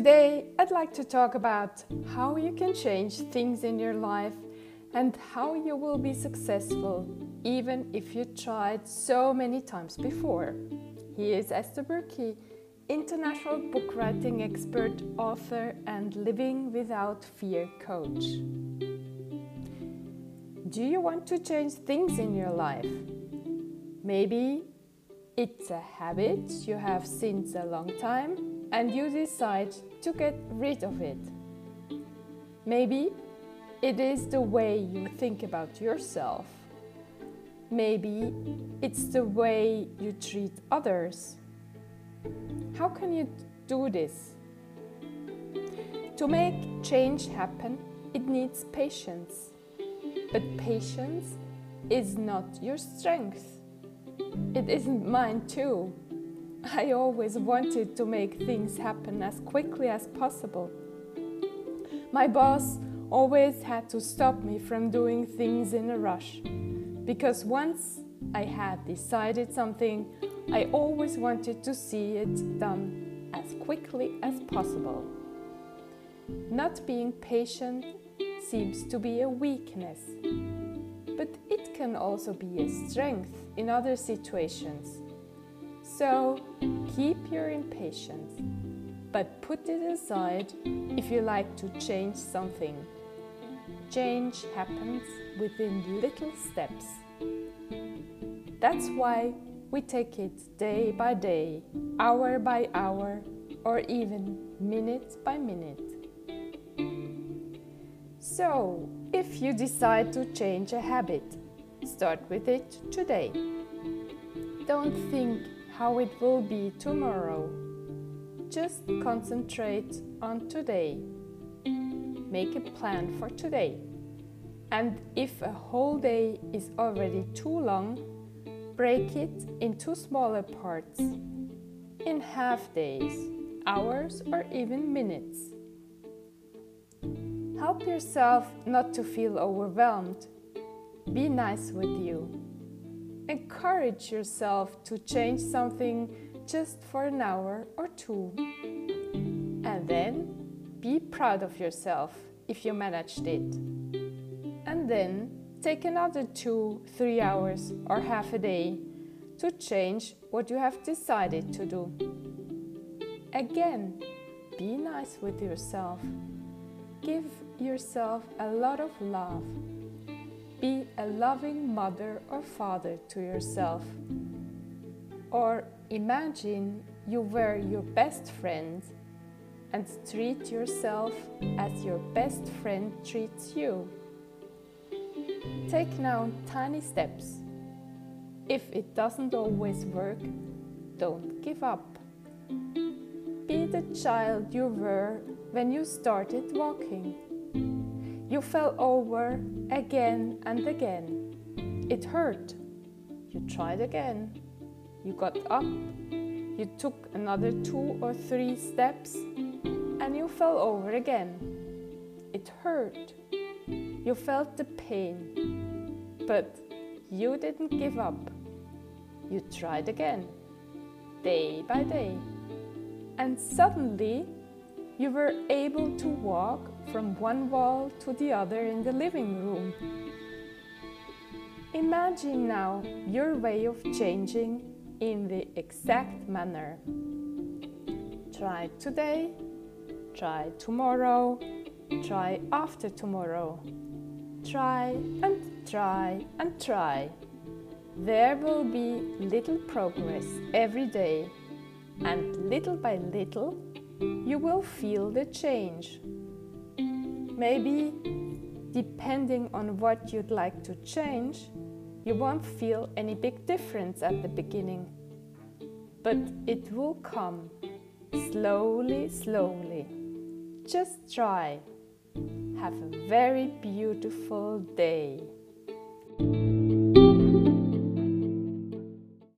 Today, I'd like to talk about how you can change things in your life and how you will be successful even if you tried so many times before. He is Esther Burki, international book writing expert, author, and living without fear coach. Do you want to change things in your life? Maybe it's a habit you have since a long time and you decide to get rid of it. Maybe it is the way you think about yourself. Maybe it's the way you treat others. How can you do this? To make change happen, it needs patience. But patience is not your strength. It isn't mine, too. I always wanted to make things happen as quickly as possible. My boss always had to stop me from doing things in a rush because once I had decided something, I always wanted to see it done as quickly as possible. Not being patient seems to be a weakness, but it can also be a strength in other situations. So keep your impatience, but put it aside if you like to change something. Change happens within little steps. That's why we take it day by day, hour by hour, or even minute by minute. So, if you decide to change a habit, start with it today. Don't think how it will be tomorrow. Just concentrate on today. Make a plan for today. And if a whole day is already too long, break it into smaller parts, in half days, hours, or even minutes. Help yourself not to feel overwhelmed. Be nice with you. Encourage yourself to change something just for an hour or two. And then be proud of yourself if you managed it and then take another two, three hours or half a day to change what you have decided to do. Again, be nice with yourself. Give yourself a lot of love. Be a loving mother or father to yourself. Or imagine you were your best friend and treat yourself as your best friend treats you. Take now tiny steps. If it doesn't always work, don't give up. Be the child you were when you started walking. You fell over again and again. It hurt. You tried again. You got up. You took another two or three steps and you fell over again. It hurt. You felt the pain, but you didn't give up. You tried again, day by day, and suddenly you were able to walk from one wall to the other in the living room. Imagine now your way of changing in the exact manner. Try today, try tomorrow, try after tomorrow. Try and try and try. There will be little progress every day, and little by little, you will feel the change. Maybe, depending on what you'd like to change, you won't feel any big difference at the beginning. But it will come slowly, slowly. Just try. Have a very beautiful day.